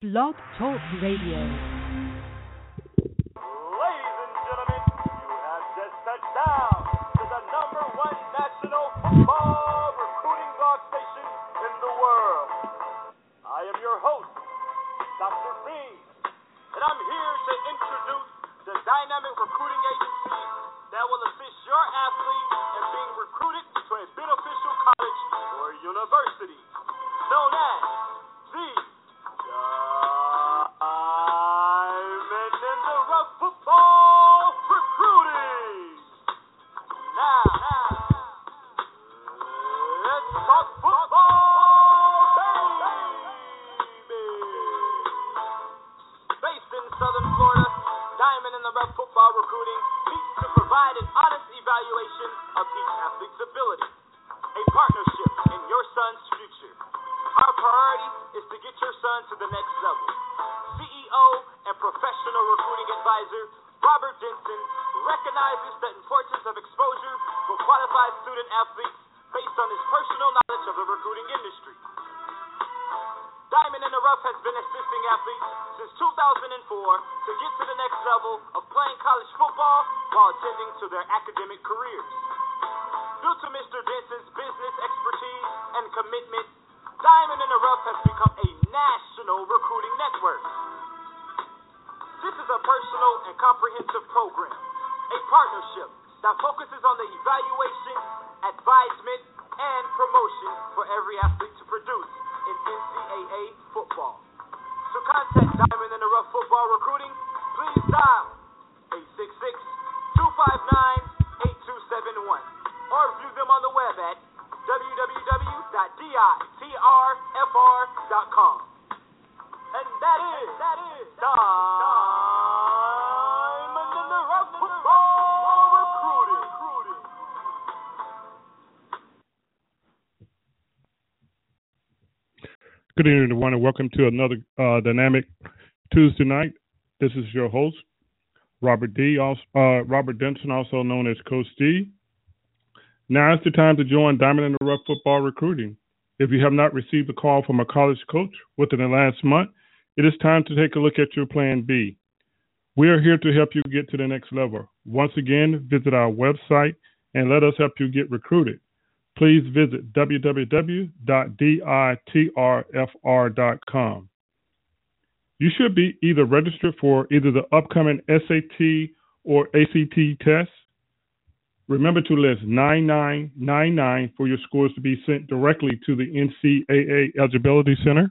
Blog Talk Radio. Ladies and gentlemen, you have just touched down to the number one national football recruiting blog station in the world. I am your host, Dr. Bean, and I'm here to introduce the dynamic recruiting agency that will assist your athlete in being recruited a partnership that focuses on the evaluation, advisement, and promotion for every athlete to produce in NCAA football. To contact Diamond in the Rough Football Recruiting, please dial 866-259-8271 or view them on the web at www.ditrfr.com. And that is, that is Diamond Good evening, everyone, and welcome to another uh, dynamic Tuesday night. This is your host, Robert D. Also, uh, Robert Denson, also known as Coach D. Now is the time to join Diamond in the Rough Football Recruiting. If you have not received a call from a college coach within the last month, it is time to take a look at your Plan B. We are here to help you get to the next level. Once again, visit our website and let us help you get recruited please visit www.ditrfr.com. You should be either registered for either the upcoming SAT or ACT tests. Remember to list 9999 for your scores to be sent directly to the NCAA Eligibility Center.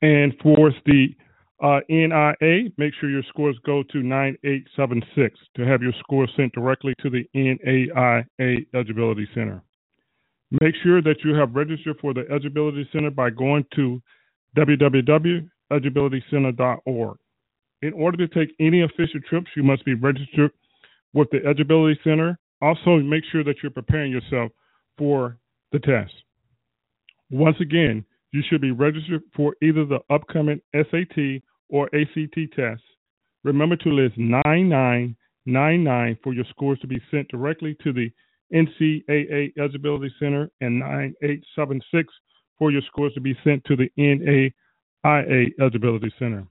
And for the uh, NIA, make sure your scores go to 9876 to have your scores sent directly to the NAIA Eligibility Center. Make sure that you have registered for the Eligibility Center by going to www.eligibilitycenter.org. In order to take any official trips, you must be registered with the Eligibility Center. Also, make sure that you're preparing yourself for the test. Once again, you should be registered for either the upcoming SAT or ACT tests. Remember to list 9999 for your scores to be sent directly to the NCAA Eligibility Center and 9876 for your scores to be sent to the NAIA Eligibility Center.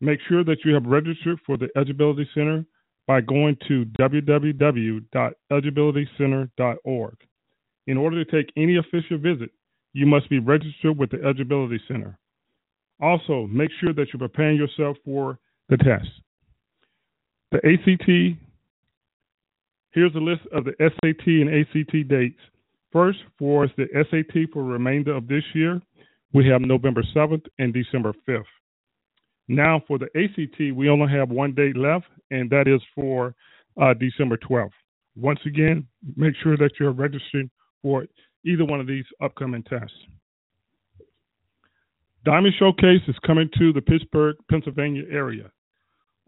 Make sure that you have registered for the Eligibility Center by going to www.eligibilitycenter.org. In order to take any official visit, you must be registered with the Eligibility Center. Also, make sure that you're preparing yourself for the test. The ACT, here's a list of the SAT and ACT dates. First, for the SAT for the remainder of this year, we have November 7th and December 5th. Now, for the ACT, we only have one date left, and that is for uh, December 12th. Once again, make sure that you're registering for either one of these upcoming tests. Diamond Showcase is coming to the Pittsburgh, Pennsylvania area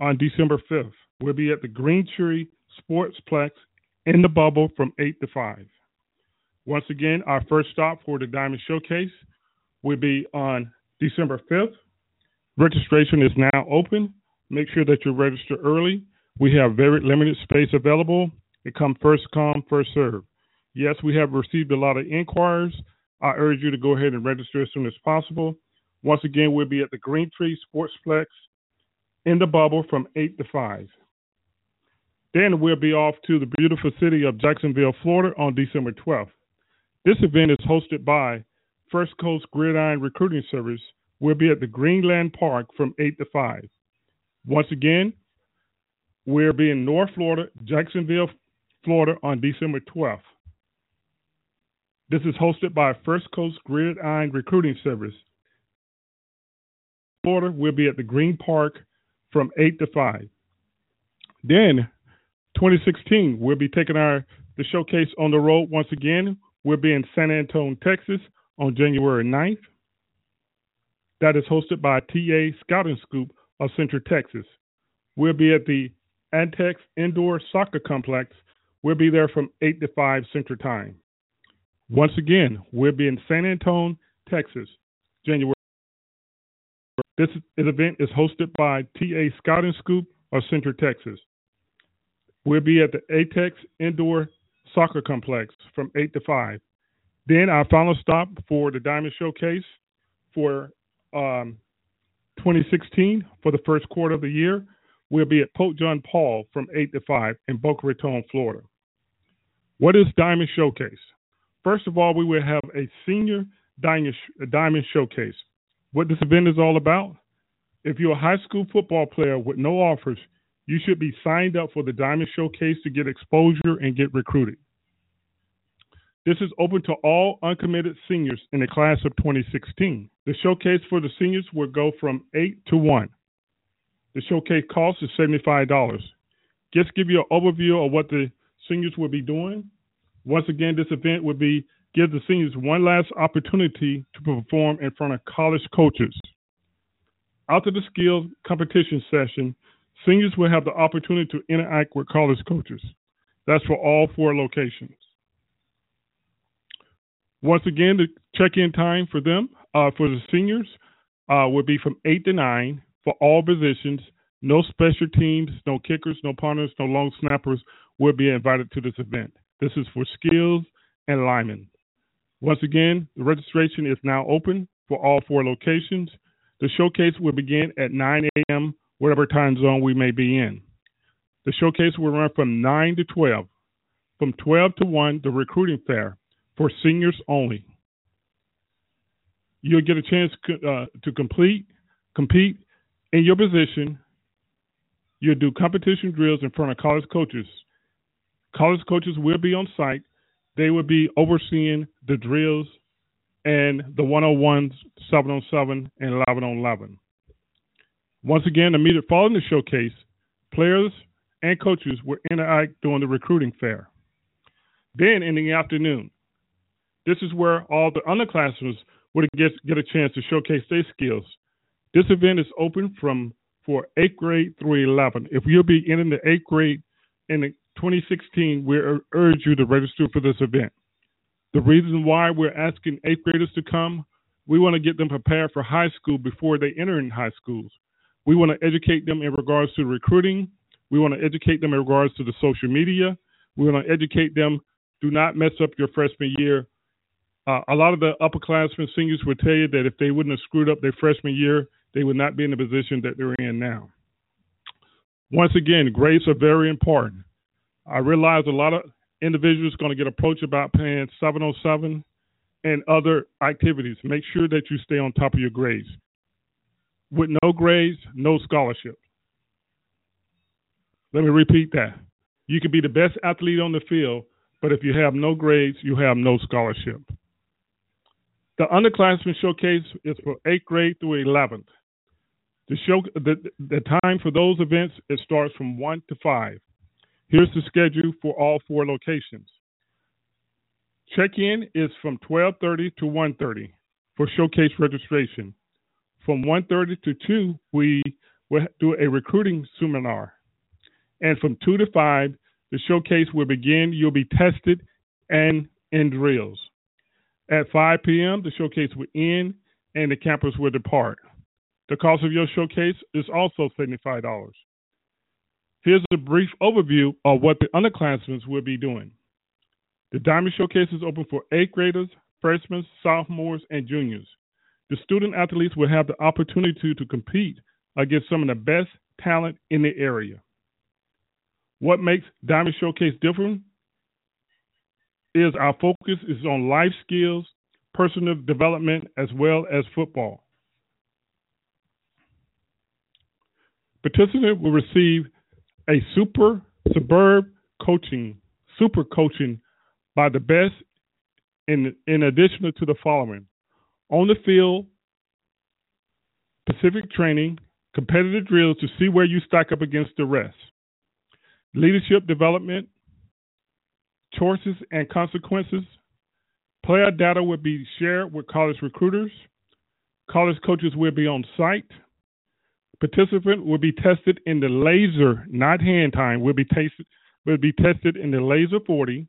on December 5th. We'll be at the Green Tree Sportsplex in the bubble from 8 to 5. Once again, our first stop for the Diamond Showcase will be on December 5th. Registration is now open. Make sure that you register early. We have very limited space available. It comes first come, first serve. Yes, we have received a lot of inquiries, I urge you to go ahead and register as soon as possible. Once again, we'll be at the Green Tree Sportsplex in the bubble from 8 to 5. Then we'll be off to the beautiful city of Jacksonville, Florida on December 12th. This event is hosted by First Coast Gridiron Recruiting Service. We'll be at the Greenland Park from 8 to 5. Once again, we'll be in North Florida, Jacksonville, Florida on December 12th. This is hosted by First Coast Gridiron Recruiting Service. Florida, we'll be at the Green Park from 8 to 5. Then, 2016, we'll be taking our the showcase on the road once again. We'll be in San Antonio, Texas on January 9th. That is hosted by TA Scouting Scoop of Central Texas. We'll be at the Antex Indoor Soccer Complex. We'll be there from 8 to 5 Central Time. Once again, we'll be in San Antonio, Texas, January. This event is hosted by TA Scouting Scoop of Central Texas. We'll be at the Atex Indoor Soccer Complex from 8 to 5. Then our final stop for the Diamond Showcase for um, 2016 for the first quarter of the year will be at Pope John Paul from 8 to 5 in Boca Raton, Florida. What is Diamond Showcase? First of all, we will have a senior Diamond, Diamond Showcase. What this event is all about? If you're a high school football player with no offers, you should be signed up for the Diamond Showcase to get exposure and get recruited. This is open to all uncommitted seniors in the class of 2016. The showcase for the seniors will go from 8 to 1. The showcase cost is $75. Just give you an overview of what the seniors will be doing. Once again, this event will be give the seniors one last opportunity to perform in front of college coaches. After the skills competition session, seniors will have the opportunity to interact with college coaches. That's for all four locations. Once again, the check-in time for them, uh, for the seniors, uh, will be from 8 to 9 for all positions. No special teams, no kickers, no punters, no long snappers will be invited to this event. This is for skills and linemen. Once again, the registration is now open for all four locations. The showcase will begin at 9 a.m., whatever time zone we may be in. The showcase will run from 9 to 12. From 12 to 1, the recruiting fair for seniors only. You'll get a chance uh, to complete, compete in your position. You'll do competition drills in front of college coaches. College coaches will be on site. They will be overseeing the drills and the 101s, 7 on 7, and 11 on 11. Once again, immediately following the showcase, players and coaches will interact during the recruiting fair. Then in the afternoon, this is where all the underclassmen would get get a chance to showcase their skills. This event is open from for eighth grade through 11. If you'll be in the eighth grade in 2016, we urge you to register for this event. The reason why we're asking eighth graders to come, we want to get them prepared for high school before they enter in high schools. We want to educate them in regards to recruiting. We want to educate them in regards to the social media. We want to educate them. Do not mess up your freshman year uh, a lot of the upperclassmen seniors would tell you that if they wouldn't have screwed up their freshman year, they would not be in the position that they're in now. Once again, grades are very important. I realize a lot of individuals going to get approached about paying 707 and other activities. Make sure that you stay on top of your grades. With no grades, no scholarship. Let me repeat that. You can be the best athlete on the field, but if you have no grades, you have no scholarship. The underclassmen showcase is for eighth grade through 11th. The show, the, the time for those events it starts from one to five. Here's the schedule for all four locations. Check-in is from 12:30 to 1:30 for showcase registration. From 1:30 to 2, we will do a recruiting seminar, and from 2 to 5, the showcase will begin. You'll be tested and in drills. At 5 p.m., the showcase will end and the campers will depart. The cost of your showcase is also $75. Here's a brief overview of what the underclassmen will be doing. The Diamond Showcase is open for 8th graders, freshmen, sophomores, and juniors. The student athletes will have the opportunity to compete against some of the best talent in the area. What makes Diamond Showcase different is our focus is on life skills, personal development, as well as football. Participants will receive a super suburb coaching, super coaching by the best in in addition to the following. On the field, specific training, competitive drills to see where you stack up against the rest. Leadership development, choices and consequences. Player data will be shared with college recruiters. College coaches will be on site. Participant will be tested in the laser, not hand time, will be tested will be tested in the laser 40.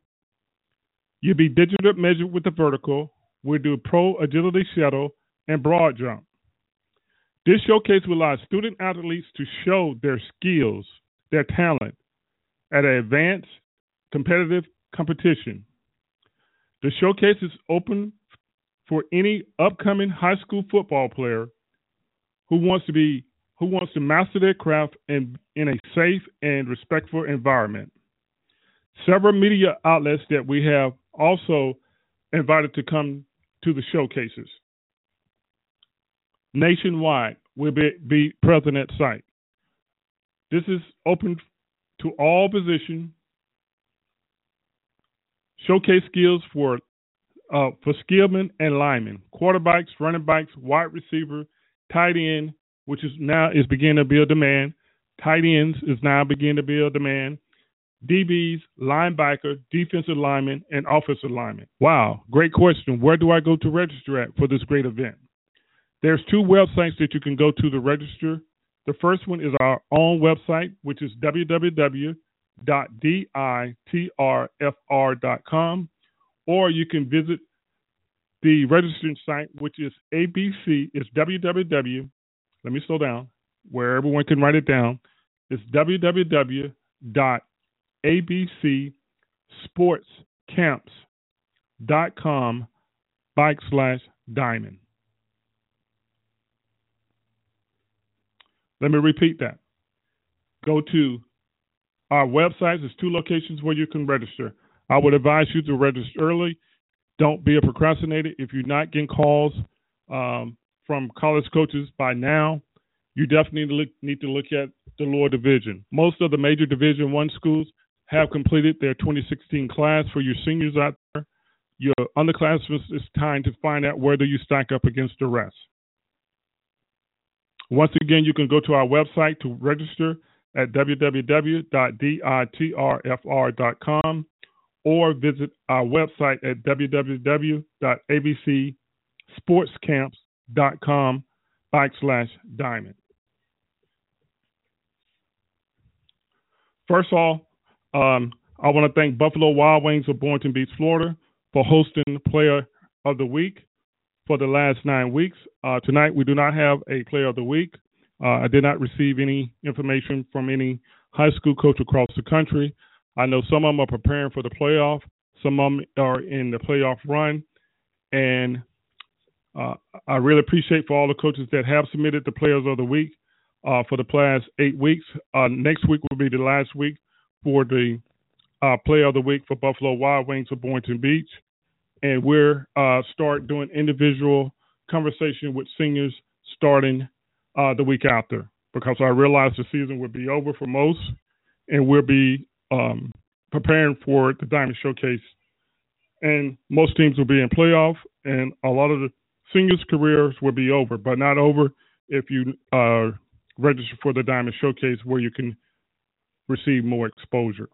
You'll be digital measured with the vertical. We'll do pro agility shuttle and broad jump. This showcase will allow student athletes to show their skills, their talent at an advanced competitive competition. The showcase is open for any upcoming high school football player who wants to be who wants to master their craft in, in a safe and respectful environment. Several media outlets that we have also invited to come to the showcases. Nationwide will be, be present at site. This is open to all positions. Showcase skills for uh, for skillmen and linemen, quarterbacks, running backs, wide receiver, tight end, which is now is beginning to build demand. Tight ends is now beginning to build demand. DBs, linebacker, defensive lineman, and offensive lineman. Wow, great question. Where do I go to register at for this great event? There's two websites that you can go to to register. The first one is our own website, which is www.ditrfr.com, or you can visit the registering site, which is ABC. It's www. Let me slow down, where everyone can write it down. It's www abcsportscamps.com backslash diamond. Let me repeat that. Go to our website. There's two locations where you can register. I would advise you to register early. Don't be a procrastinator. If you're not getting calls um, from college coaches by now, you definitely need to look, at the lower division. Most of the major Division One schools have completed their 2016 class for your seniors out there. Your underclassmen, it's time to find out whether you stack up against the rest. Once again, you can go to our website to register at www.ditrfr.com or visit our website at www.abcsportscamps.com backslash diamond. First of all, um, I want to thank Buffalo Wild Wings of Boynton Beach, Florida, for hosting Player of the Week for the last nine weeks. Uh, tonight, we do not have a Player of the Week. Uh, I did not receive any information from any high school coach across the country. I know some of them are preparing for the playoff, some of them are in the playoff run, and uh, I really appreciate for all the coaches that have submitted the Players of the Week uh, for the past eight weeks. Uh, next week will be the last week for the uh, Player of the Week for Buffalo Wild Wings of Boynton Beach, and we're uh, start doing individual conversation with seniors starting uh, the week after because I realize the season will be over for most, and we'll be um, preparing for the Diamond Showcase. And most teams will be in playoff, and a lot of the seniors' careers will be over, but not over if you uh, register for the Diamond Showcase, where you can receive more exposure.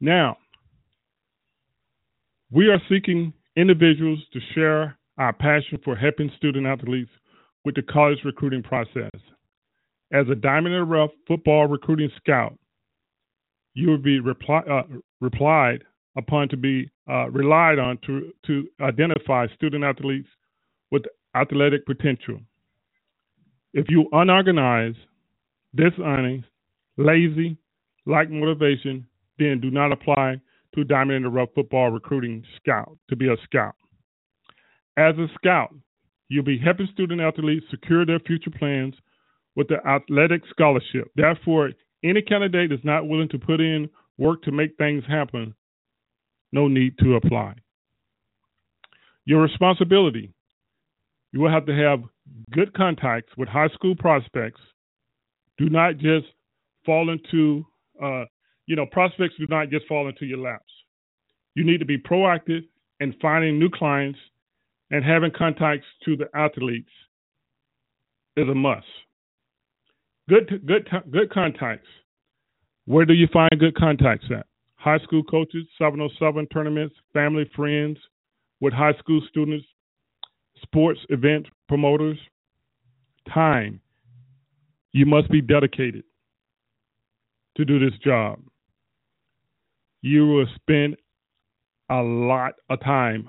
Now, we are seeking individuals to share our passion for helping student athletes with the college recruiting process. As a Diamond in the Rough football recruiting scout, you will be reply, uh, replied upon to be uh, relied on to, to identify student athletes with athletic potential. If you unorganized, dishonest, lazy, lack motivation, then do not apply to Diamond in the Rough football recruiting scout to be a scout. As a scout, you'll be helping student athletes secure their future plans with the athletic scholarship. Therefore, any candidate is not willing to put in work to make things happen, no need to apply. Your responsibility you will have to have good contacts with high school prospects. Do not just fall into, uh, you know, prospects do not just fall into your laps. You need to be proactive in finding new clients and having contacts to the athletes is a must. Good, good, good contacts. Where do you find good contacts at? High school coaches, 707 tournaments, family, friends with high school students, sports event promoters. Time. You must be dedicated to do this job. You will spend a lot of time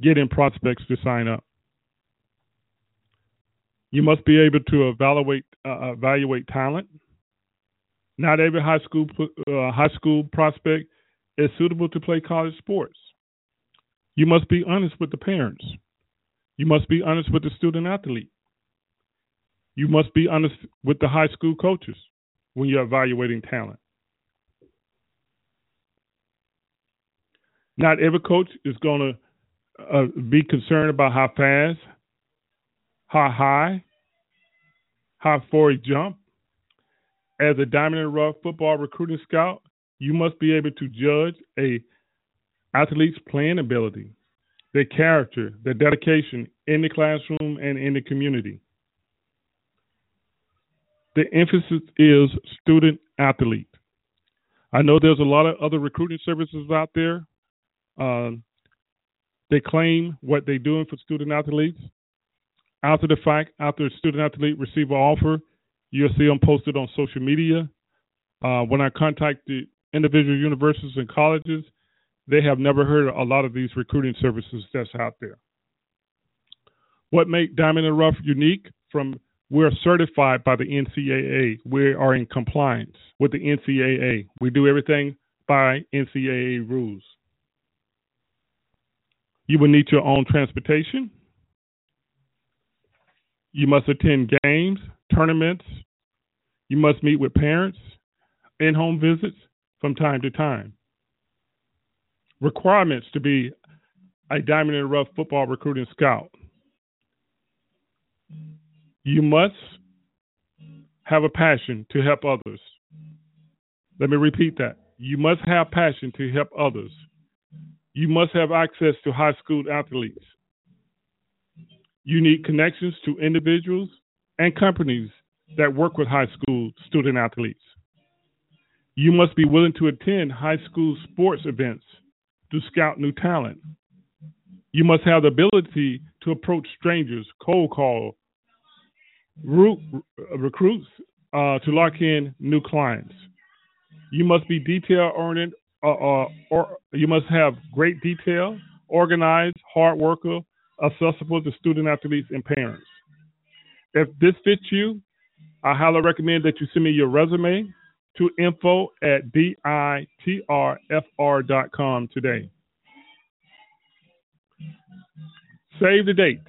getting prospects to sign up. You must be able to evaluate uh, evaluate talent. Not every high school uh, high school prospect is suitable to play college sports. You must be honest with the parents. You must be honest with the student athlete. You must be honest with the high school coaches when you're evaluating talent. Not every coach is going to uh, be concerned about how fast, how high, how far he jump. As a diamond and rough football recruiting scout, you must be able to judge a athlete's playing ability, their character, their dedication in the classroom and in the community. The emphasis is student athlete. I know there's a lot of other recruiting services out there. Um, they claim what they're doing for student athletes. After the fact, after a student athlete receive an offer, you'll see them posted on social media. Uh, when I contacted individual universities and colleges, they have never heard a lot of these recruiting services that's out there. What makes Diamond and Rough unique from we're certified by the NCAA. We are in compliance with the NCAA. We do everything by NCAA rules. You will need your own transportation. You must attend games, tournaments. You must meet with parents, in home visits from time to time requirements to be a diamond in the rough football recruiting scout. You must have a passion to help others. Let me repeat that. You must have passion to help others. You must have access to high school athletes. You need connections to individuals and companies that work with high school student athletes. You must be willing to attend high school sports events to scout new talent. You must have the ability to approach strangers, cold call, root, recruits uh, to lock in new clients. You must be detail oriented, uh, uh, or you must have great detail, organized, hard worker, accessible to student athletes and parents. If this fits you, I highly recommend that you send me your resume to info at ditrfr.com today. Save the date.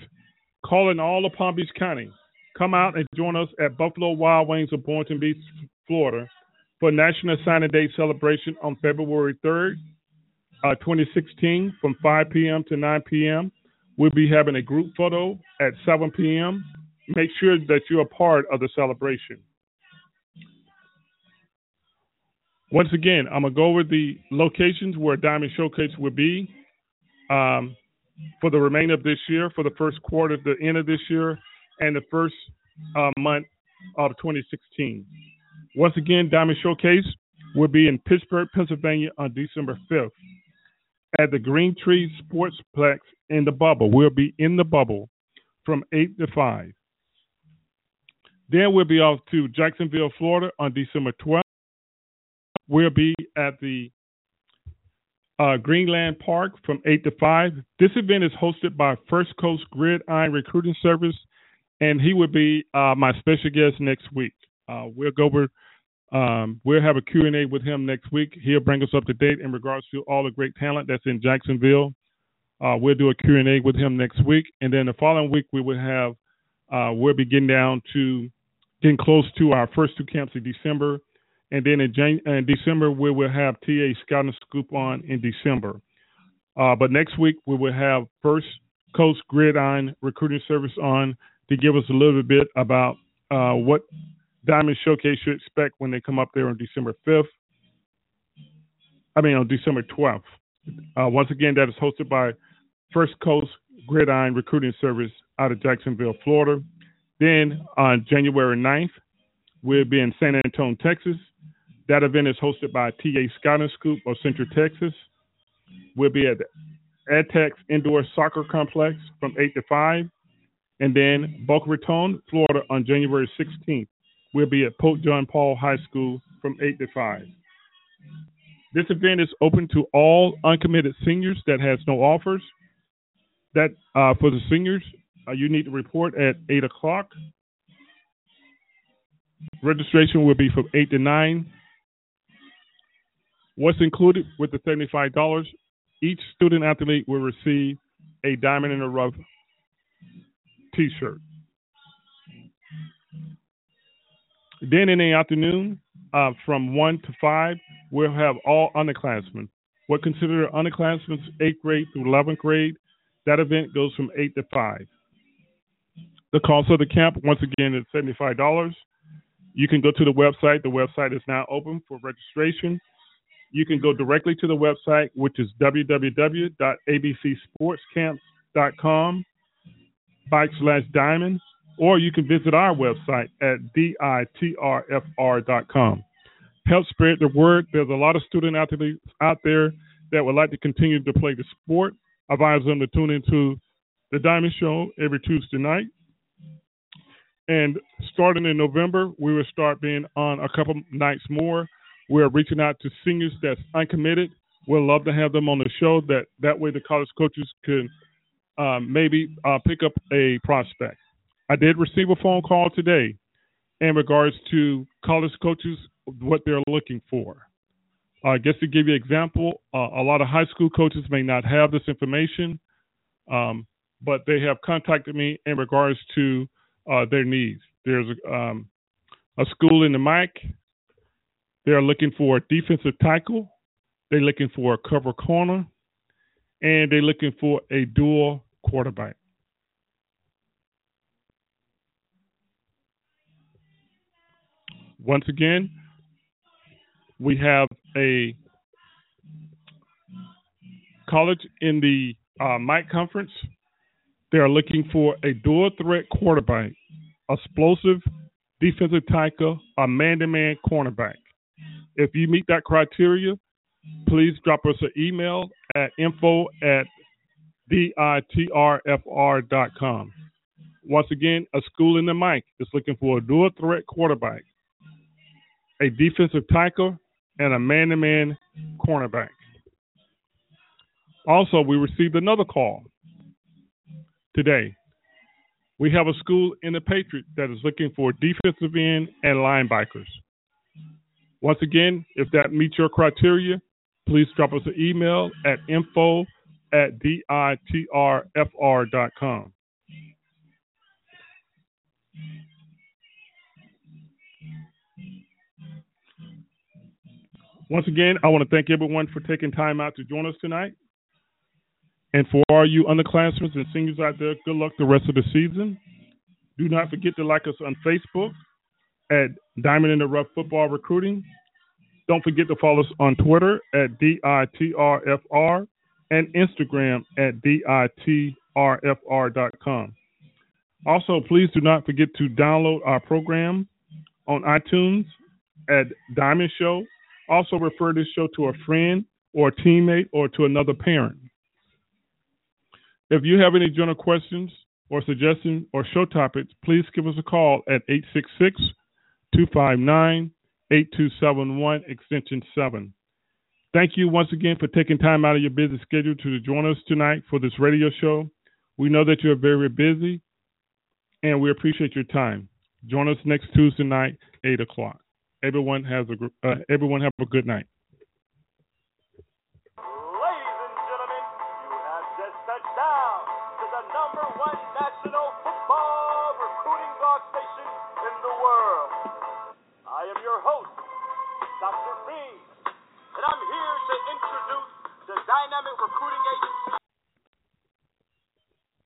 Call in all of Palm Beach County. Come out and join us at Buffalo Wild Wings of Boynton Beach, Florida for National Signing Day celebration on February 3rd, uh, 2016 from 5 p.m. to 9 p.m. We'll be having a group photo at 7 p.m. Make sure that you're a part of the celebration. Once again, I'm gonna go over the locations where Diamond Showcase will be um, for the remainder of this year, for the first quarter, the end of this year, and the first uh, month of 2016. Once again, Diamond Showcase will be in Pittsburgh, Pennsylvania on December 5th at the Green Tree Sportsplex in the bubble. We'll be in the bubble from 8 to 5. Then we'll be off to Jacksonville, Florida on December 12th We'll be at the uh, Greenland Park from 8 to 5. This event is hosted by First Coast Gridiron Recruiting Service, and he will be uh, my special guest next week. Uh, we'll go over, um, we'll have a Q&A with him next week. He'll bring us up to date in regards to all the great talent that's in Jacksonville. Uh, we'll do a Q&A with him next week, and then the following week we will have uh, we'll be getting down to getting close to our first two camps in December, and then in, Jan- in December we will have TA Scouting Scoop on in December. Uh, but next week we will have First Coast Gridiron Recruiting Service on to give us a little bit about uh, what Diamond Showcase should expect when they come up there on December 5th. I mean, on December 12th. Uh, once again, that is hosted by First Coast Gridiron Recruiting Service out of Jacksonville, Florida. Then on January 9th, we'll be in San Antonio, Texas. That event is hosted by TA Scouting Scoop of Central Texas. We'll be at the AdTex Indoor Soccer Complex from 8 to 5. And then Boca Raton, Florida on January 16th. We'll be at Pope John Paul High School from 8 to 5. This event is open to all uncommitted seniors that has no offers. That uh, for the seniors, you need to report at 8 o'clock. Registration will be from 8 to 9. What's included with the $75? Each student athlete will receive a Diamond in the Rough t shirt. Then in the afternoon, uh, from 1 to 5, we'll have all underclassmen. What considered underclassmen, 8th grade through 11th grade, that event goes from 8 to 5. The cost of the camp, once again, is $75. You can go to the website. The website is now open for registration. You can go directly to the website, which is www.abcsportscamps.com backslash diamond, or you can visit our website at ditrfr.com. Help spread the word. There's a lot of student athletes out there that would like to continue to play the sport. I advise them to tune into the Diamond Show every Tuesday night. And starting in November, we will start being on a couple nights more. We're reaching out to seniors that's uncommitted. We'd love to have them on the show. That that way, the college coaches can um, maybe uh, pick up a prospect. I did receive a phone call today in regards to college coaches, what they're looking for. I uh, guess to give you an example, uh, a lot of high school coaches may not have this information, um, but they have contacted me in regards to uh, their needs. There's um, a school in the MIC. They're looking for a defensive tackle. They're looking for a cover corner, and they're looking for a dual quarterback. Once again, we have a college in the uh, MIC conference. They are looking for a dual threat quarterback, explosive defensive tackle, a man to man cornerback. If you meet that criteria, please drop us an email at info at ditrfr.com. Once again, a school in the MIC is looking for a dual threat quarterback, a defensive tackle, and a man to man cornerback. Also, we received another call today. We have a school in the Patriot that is looking for defensive end and linebackers. Once again, if that meets your criteria, please drop us an email at info at ditrfr.com. Once again, I want to thank everyone for taking time out to join us tonight. And for all you underclassmen and seniors out there, good luck the rest of the season. Do not forget to like us on Facebook at Diamond in the Rough Football Recruiting. Don't forget to follow us on Twitter at DITRFR and Instagram at DITRFR.com. Also, please do not forget to download our program on iTunes at Diamond Show. Also, refer this show to a friend or a teammate or to another parent. If you have any general questions or suggestions or show topics, please give us a call at 866 259 8271 extension 7. Thank you once again for taking time out of your busy schedule to join us tonight for this radio show. We know that you're very busy and we appreciate your time. Join us next Tuesday night, 8 o'clock. Everyone has a uh, everyone have a good night.